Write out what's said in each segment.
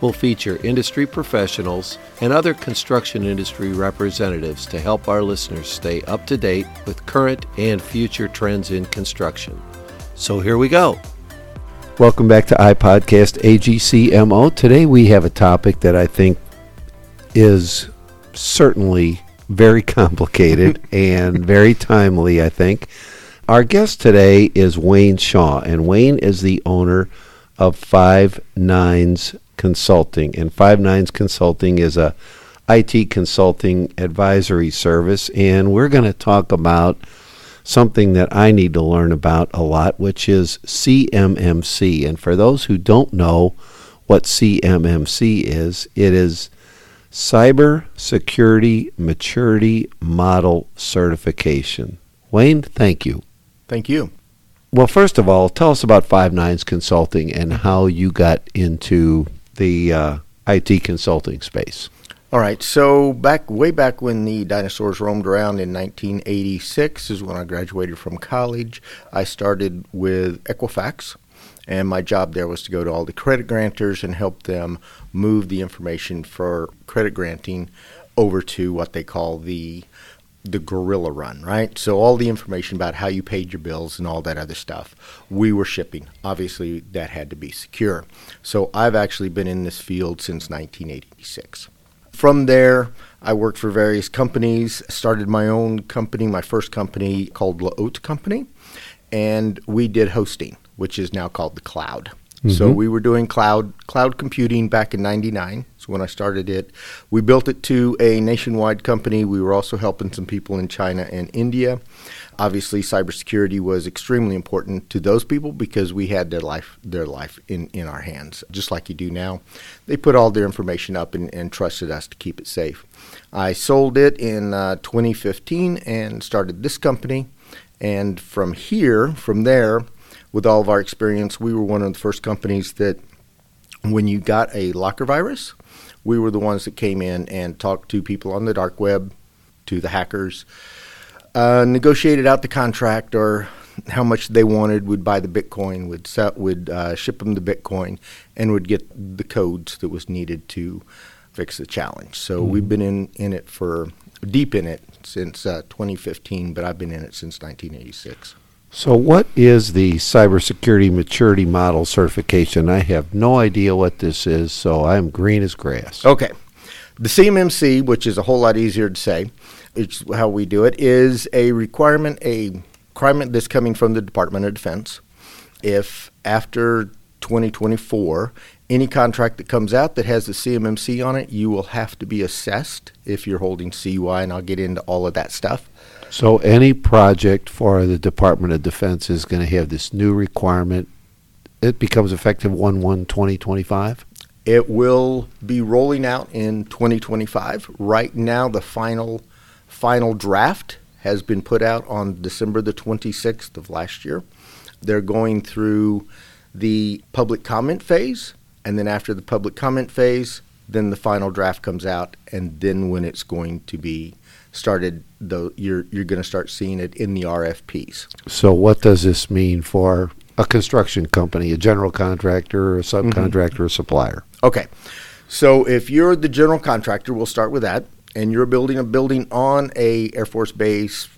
will feature industry professionals and other construction industry representatives to help our listeners stay up to date with current and future trends in construction. So here we go. Welcome back to iPodcast AGCMO. Today we have a topic that I think is certainly very complicated and very timely, I think. Our guest today is Wayne Shaw, and Wayne is the owner of Five Nines Consulting. And Five Nines Consulting is a IT consulting advisory service, and we're going to talk about something that I need to learn about a lot, which is CMMC. And for those who don't know what CMMC is, it is Cyber Security Maturity Model Certification. Wayne, thank you. Thank you. Well, first of all, tell us about Five Nines Consulting and how you got into the uh, IT consulting space. All right. So back way back when the dinosaurs roamed around in 1986 is when I graduated from college. I started with Equifax, and my job there was to go to all the credit grantors and help them move the information for credit granting over to what they call the the gorilla run, right? So all the information about how you paid your bills and all that other stuff, we were shipping. Obviously, that had to be secure. So I've actually been in this field since 1986. From there, I worked for various companies, started my own company, my first company called La Haute Company, and we did hosting, which is now called the cloud. Mm-hmm. So we were doing cloud cloud computing back in 99 So when I started it. We built it to a nationwide company. We were also helping some people in China and India. Obviously, cybersecurity was extremely important to those people because we had their life their life in, in our hands, just like you do now. They put all their information up and, and trusted us to keep it safe. I sold it in uh, 2015 and started this company. And from here, from there, with all of our experience, we were one of the first companies that when you got a locker virus, we were the ones that came in and talked to people on the dark web, to the hackers, uh, negotiated out the contract or how much they wanted, would buy the Bitcoin, would set, would uh, ship them the Bitcoin, and would get the codes that was needed to fix the challenge. So mm-hmm. we've been in, in it for deep in it since uh, 2015, but I've been in it since 1986. So, what is the cybersecurity maturity model certification? I have no idea what this is, so I'm green as grass. Okay. The CMMC, which is a whole lot easier to say, it's how we do it, is a requirement, a requirement that's coming from the Department of Defense. If after 2024, any contract that comes out that has the CMMC on it, you will have to be assessed if you're holding CUI, and I'll get into all of that stuff. So any project for the Department of Defense is going to have this new requirement. It becomes effective 1 1 2025? It will be rolling out in 2025. Right now, the final final draft has been put out on December the 26th of last year. They're going through the public comment phase, and then after the public comment phase, then the final draft comes out, and then when it's going to be started though you're you're going to start seeing it in the RFPs. So what does this mean for a construction company, a general contractor, a subcontractor, mm-hmm. a supplier? Okay. So if you're the general contractor, we'll start with that, and you're building a building on a Air Force base,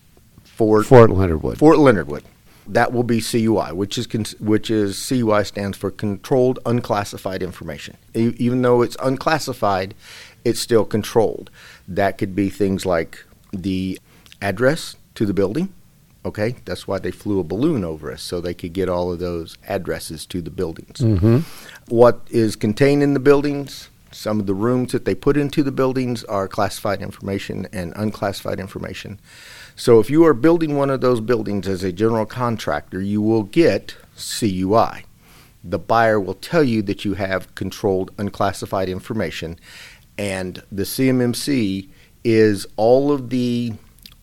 Fort Fort Leonard Wood. Fort Leonard Wood. That will be CUI, which is con- which is CUI stands for Controlled Unclassified Information. E- even though it's unclassified, it's still controlled. That could be things like the address to the building. Okay, that's why they flew a balloon over us so they could get all of those addresses to the buildings. Mm-hmm. What is contained in the buildings, some of the rooms that they put into the buildings are classified information and unclassified information. So if you are building one of those buildings as a general contractor, you will get CUI. The buyer will tell you that you have controlled unclassified information, and the CMMC is all of the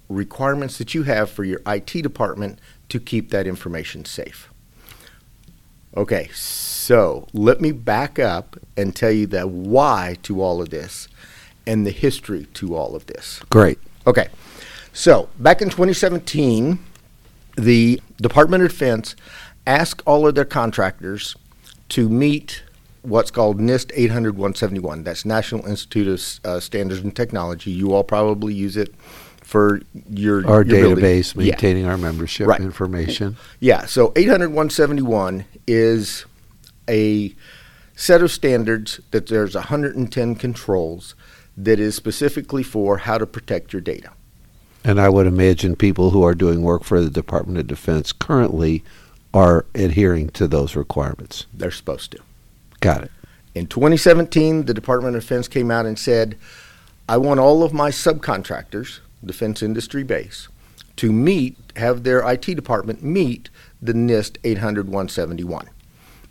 requirements that you have for your IT department to keep that information safe. Okay, so let me back up and tell you the why to all of this and the history to all of this. Great. Okay, so back in 2017, the Department of Defense asked all of their contractors to meet what's called NIST 800 171. That's National Institute of uh, Standards and Technology. You all probably use it for your Our your building. database, Yeah. maintaining our membership Right. information. Yeah, so 800 171 is a set of standards that there's 110 controls that is specifically for how to protect your data. And I would imagine people who are doing work for the Department of Defense currently are adhering to those requirements. They're supposed to. Got it. In 2017, the Department of Defense came out and said, I want all of my subcontractors, defense industry base, to meet, have their IT department meet the NIST 800 171.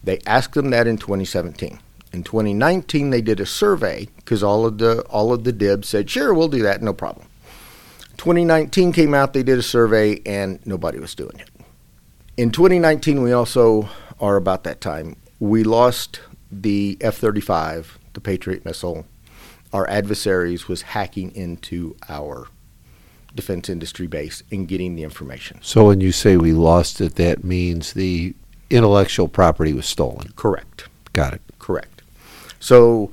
They asked them that in 2017. In 2019, they did a survey because all of the all of the DIBs said, "Sure, we'll do that, no problem." 2019 came out, they did a survey, and nobody was doing it. In 2019, we also are about that time. We lost the F 35, the Patriot missile. Our adversaries was hacking into our defense industry base and getting the information. So when you say we lost it, that means the intellectual property was stolen. Correct. Got it. Correct. So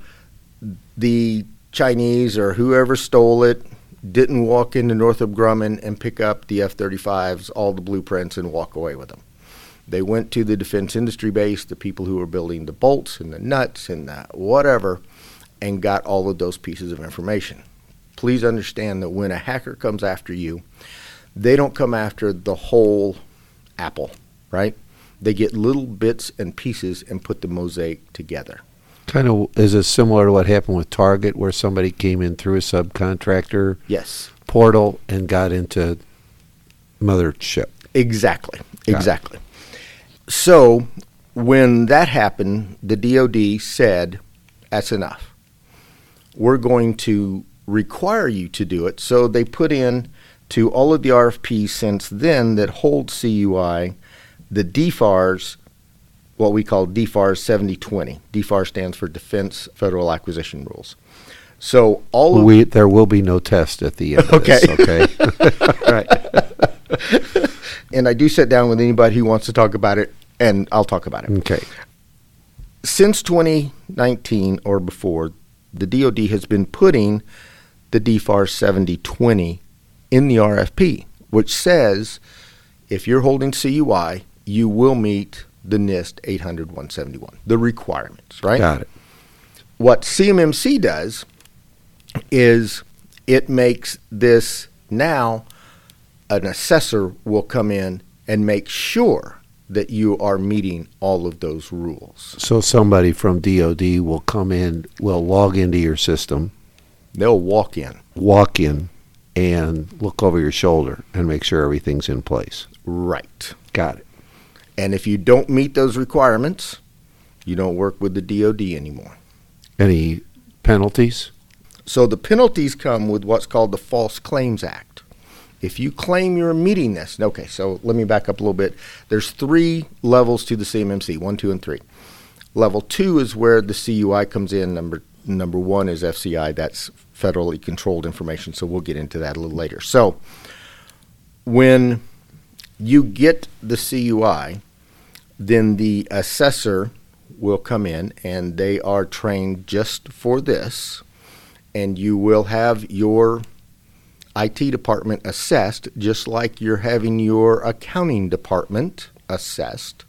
the Chinese or whoever stole it didn't walk into Northrop Grumman and pick up the F 35s, all the blueprints, and walk away with them. They went to the defense industry base, the people who were building the bolts and the nuts and the whatever, and got all of those pieces of information. Please understand that when a hacker comes after you, they don't come after the whole apple, right? They get little bits and pieces and put the mosaic together. Kind of is it similar to what happened with Target, where somebody came in through a subcontractor Yes, portal and got into mothership. exactly, it. exactly. So when that happened, the DoD said, "That's enough. We're going to require you to do it." So they put in to all of the RFPs since then that hold CUI the DFARS, what we call DFARS 7020. DFAR stands for Defense Federal Acquisition Rules. So all of We there will be no test at the end. Of Okay. This, okay. right. and I do sit down with anybody who wants to talk about it, and I'll talk about it. okay. Since 2019 or before, the DoD has been putting the DFAR 7020 in the RFP, which says if you're holding CUI, you will meet the NIST 800 171, the requirements, right? Got it. what CMMC does is it makes this now an assessor will come in and make sure that you are meeting all of those rules. So somebody from DoD will come in, will log into your system, They'll walk in. walk in, and look over your shoulder and make sure everything's in place. Right. Got it. And if you don't meet those requirements, you don't work with the DoD anymore. Any penalties? So the penalties come with what's called the False Claims Act. If you claim you're meeting this, okay, so let me back up a little bit. There's three levels to the CMMC one, two, and three. Level two is where the CUI comes in. Number number one is FCI. That's federally controlled information. So we'll get into that a little later. So when you get the CUI, then the assessor will come in and they are trained just for this and you will have your IT department assessed just like you're having your accounting department assessed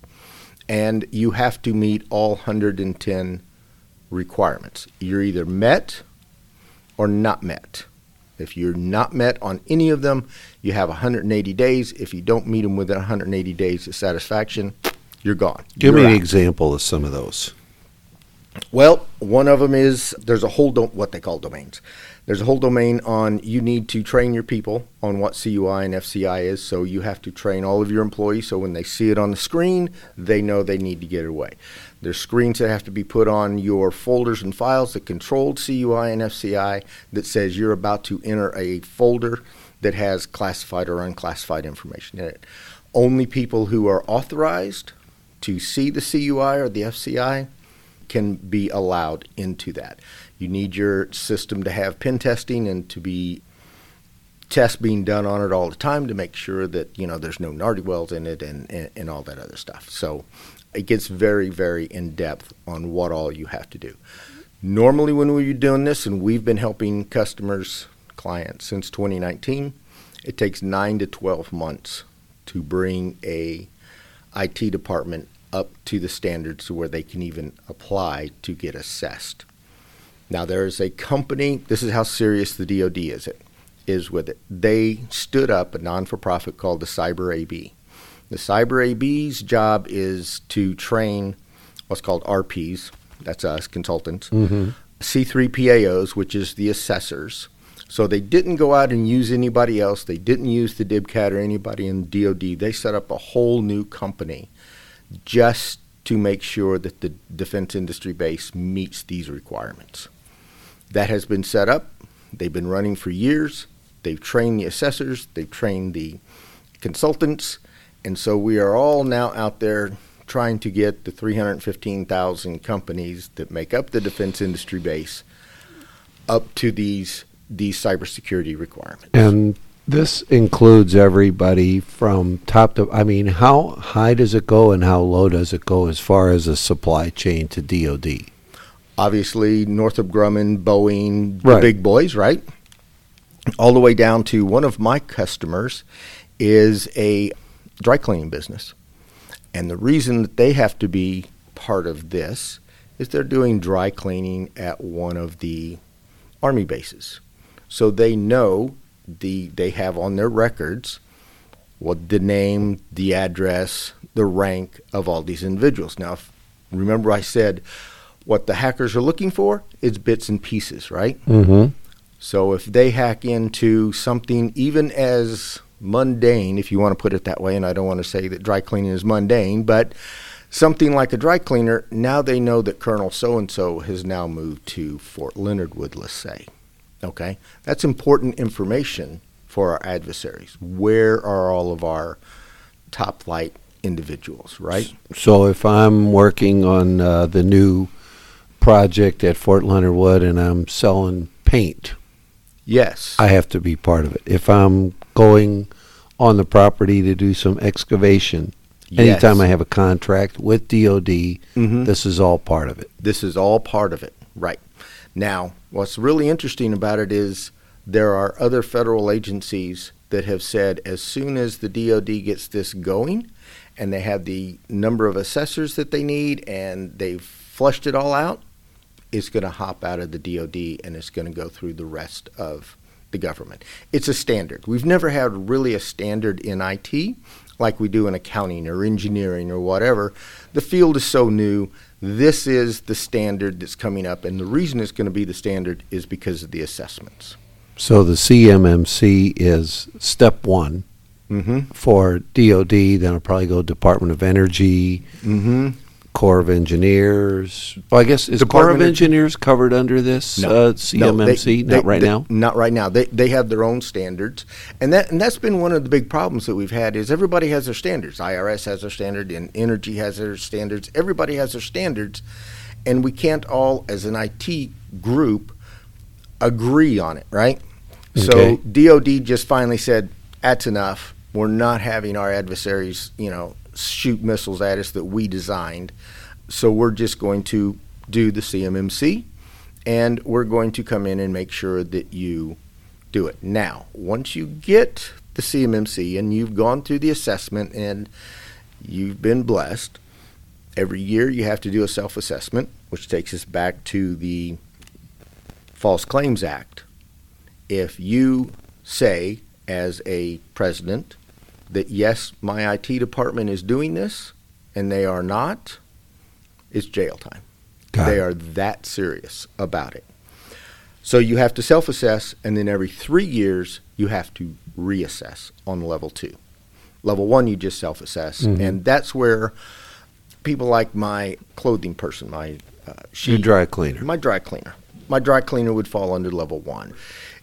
and you have to meet all 110 requirements. You're either met or not met. If you're not met on any of them, you have 180 days. If you don't meet them within 180 days of satisfaction, you're gone. Give You're me an example of some of those. Well, one of them is there's a whole do- what they call domains. There's a whole domain on you need to train your people on what CUI and FCI is. So you have to train all of your employees so when they see it on the screen, they know they need to get away. There's screens that have to be put on your folders and files that controlled CUI and FCI that says you're about to enter a folder that has classified or unclassified information in it. Only people who are authorized to see the CUI or the FCI can be allowed into that. You need your system to have pen testing and to be tests being done on it all the time to make sure that you know there's no nardy wells in it and, and, and all that other stuff. So it gets very very in depth on what all you have to do. Normally, when we're doing this, and we've been helping customers, clients since 2019, it takes nine to 12 months to bring a IT department up to the standards to where they can even apply to get assessed. Now, there is a company. This is how serious the DoD is. It is with it. They stood up a non-for-profit called the Cyber AB. The Cyber AB's job is to train what's called RPs, that's us, consultants. Mm-hmm. C3PAOs, which is the assessors. So they didn't go out and use anybody else. They didn't use the DIBCAC or anybody in DoD. They set up a whole new company just to make sure that the defense industry base meets these requirements. That has been set up. They've been running for years. They've trained the assessors. They've trained the consultants. And so we are all now out there trying to get the 315,000 companies that make up the defense industry base up to these these cybersecurity requirements. And this includes everybody from top to. I mean, how high does it go, and how low does it go as far as the supply chain to DoD? Obviously, Northrop Grumman, Boeing, the Right. big boys, right? All the way down to one of my customers is a dry cleaning business. And the reason that they have to be part of this is they're doing dry cleaning at one of the army bases. So they know the they have on their records what the name, the address, the rank of all these individuals. Now, if, remember I said what the hackers are looking for is bits and pieces, right? Mm-hmm. So if they hack into something even as mundane, if you want to put it that way, and I don't want to say that dry cleaning is mundane, but something like a dry cleaner, now they know that Colonel so and so has now moved to Fort Leonard Wood, let's say. Okay? That's important information for our adversaries. Where are all of our top flight individuals, right? So if I'm working on uh, the new project at Fort Leonard Wood and I'm selling paint, Yes. I have to be part of it. If I'm going on the property to do some excavation, anytime I have a contract with DoD, Mhm. this is all part of it. This is all part of it. Right. Now, what's really interesting about it is there are other federal agencies that have said as soon as the DoD gets this going and they have the number of assessors that they need and they've flushed it all out, it's going to hop out of the DoD and it's going to go through the rest of the government. It's a standard. We've never had really a standard in IT like we do in accounting or engineering or whatever. The field is so new. This is the standard that's coming up, and the reason it's going to be the standard is because of the assessments. So the CMMC is step one Mm-hmm. for DoD. Then it'll probably go Department of Energy, Mm-hmm. Corps of Engineers. Well, I guess is Corps of Engineers covered under this uh, CMMC? Not right now. Not right now. They they have their own standards, and that and that's been one of the big problems that we've had is everybody has their standards. IRS has their standard, and Energy has their standards. Everybody has their standards, and we can't all, as an IT group, agree on it, right? So DoD just finally said, "That's enough. We're not having our adversaries, you know, shoot missiles at us that we designed. So we're just going to do the CMMC, and we're going to come in and make sure that you do it. Now, once you get the CMMC and you've gone through the assessment and you've been blessed, every year you have to do a self-assessment, which takes us back to the False Claims Act. If you say, as a president, that yes, my IT department is doing this, and they are not, it's jail time. Got they it. are that serious about it. So you have to self assess, and then every three years, you have to reassess on level two. Level one, you just self assess, Mhm. and that's where people like my clothing person, my uh, she, Your dry cleaner. my dry cleaner. My dry cleaner would fall under level one.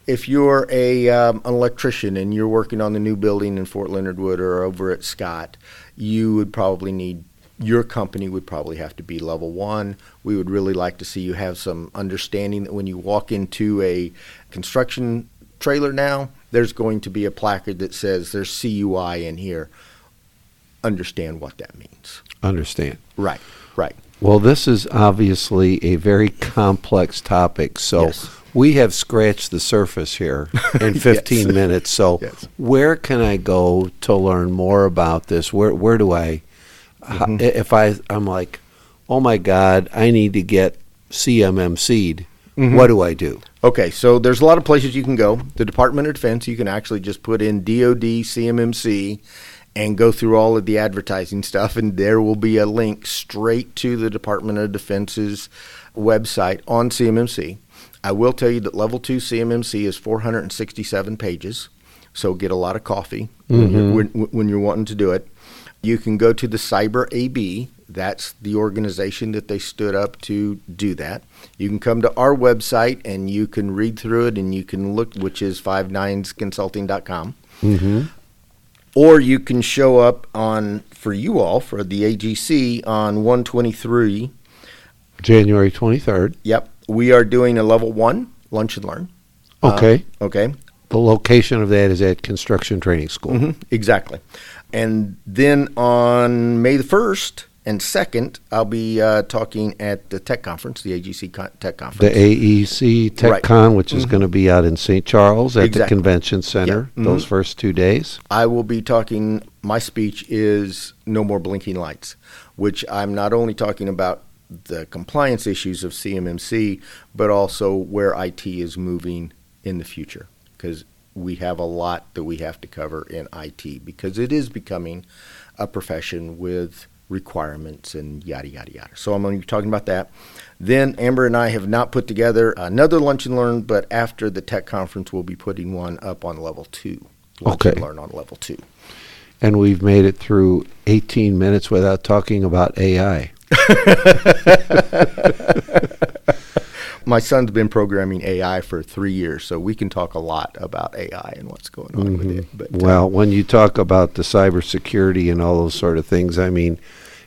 If you're a um, an electrician and you're working on the new building in Fort Leonard Wood or over at Scott, you would probably need your company would probably have to be level one. We would really like to see you have some understanding that when you walk into a construction trailer now, there's going to be a placard that says there's CUI in here. Understand what that means. Understand. Right, right. Well, this is obviously a very complex topic, so Yes. We have scratched the surface here in 15 Yes. minutes. So, Yes. where can I go to learn more about this? Where where do I Mm-hmm. if I I'm like, "Oh my god, I need to get CMMC'd." Mm-hmm. What do I do? Okay, so there's a lot of places you can go. The Department of Defense, you can actually just put in DoD CMMC and go through all of the advertising stuff, and there will be a link straight to the Department of Defense's website on CMMC. I will tell you that level two CMMC is 467 pages, so get a lot of coffee when, you're, when, when you're wanting to do it. You can go to the Cyber AB. That's the organization that they stood up to do that. You can come to our website and you can read through it and you can look, which is 59consulting.com. Mm-hmm. Or you can show up on, for you all, for the AGC on 123. January 23rd. Yep. We are doing a level one lunch and learn. Uh, Okay. Okay. the location of that is at Construction Training School. Mhm, exactly. And then on May the 1st and 2nd, I'll be uh, talking at the tech conference, the AGC con- tech Conference. The. AEC Right. TechCon, which is going to be out in St. Charles at the Convention Center, Yeah. those Mhm. first two days. I will be talking, my speech is No More Blinking Lights, which I'm not only talking about the compliance issues of CMMC, but also where IT is moving in the future. Because we have a lot that we have to cover in IT, because it is becoming a profession with requirements and yada, yada, yada. So I'm going to be talking about that. Then Amber and I have not put together another lunch and learn, but after the tech conference, we'll be putting one up on level two. Lunch and learn on level two. And we've made it through 18 minutes without talking about AI. My son's been programming AI for three years, so we can talk a lot about AI and what's going on with it. But uh, Well, when you talk about the cybersecurity and all those sort of things, I mean,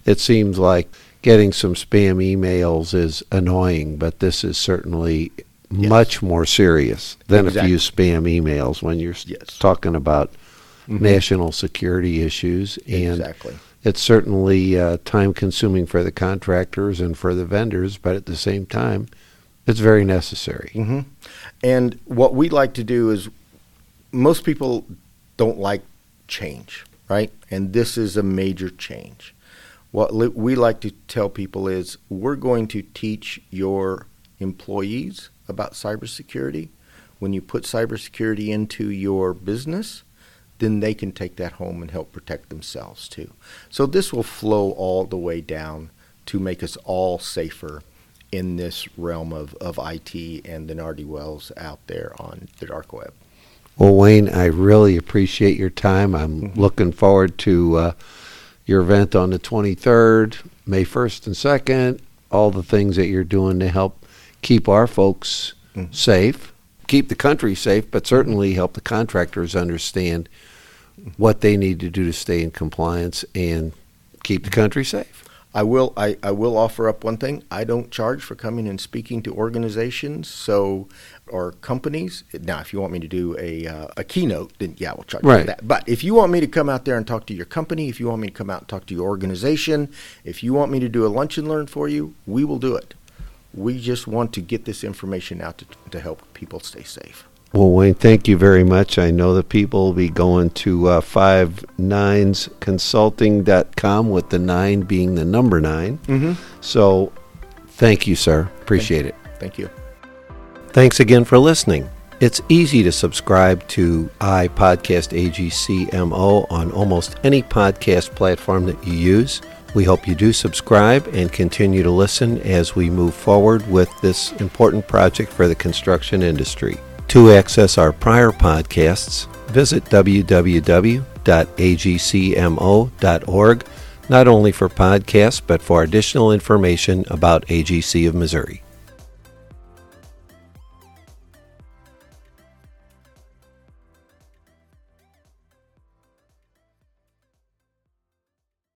it seems like getting some spam emails is annoying, but this is certainly Yes. much more serious than Exactly. a few spam emails when you're Yes. talking about Mhm. national security issues. And exactly. It's certainly uh, time consuming for the contractors and for the vendors, but at the same time, it's very necessary. hmm And what we like to do is, most people don't like change, right? And this is a major change. What li- we like to tell people is, we're going to teach your employees about cybersecurity. When you put cybersecurity into your business, then they can take that home and help protect themselves too. So this will flow all the way down to make us all safer in this realm of, of IT and the Nardi Wells out there on the dark web. Well, Wayne, I really appreciate your time. I'm Mhm. looking forward to uh, your event on the 23rd, May 1st and 2nd, all the things that you're doing to help keep our folks Mhm. safe, keep the country safe, but certainly help the contractors understand what they need to do to stay in compliance and keep the country safe. I will I, I will offer up one thing. I don't charge for coming and speaking to organizations so or companies. Now, if you want me to do a uh, a keynote, then yeah, we'll charge Right. for that. But if you want me to come out there and talk to your company, if you want me to come out and talk to your organization, if you want me to do a lunch and learn for you, we will do it. We just want to get this information out to, to help people stay safe. Well, Wayne, thank you very much. I know the people will be going to uh, 59consulting.com with the nine being the number nine. Mm-hmm. So thank you, sir. Appreciate it. Thank you. Thanks again for listening. It's easy to subscribe to iPodcast AGCMO on almost any podcast platform that you use. We hope you do subscribe and continue to listen as we move forward with this important project for the construction industry. To access our prior podcasts, visit www.agcmo.org, not only for podcasts, but for additional information about AGC of Missouri.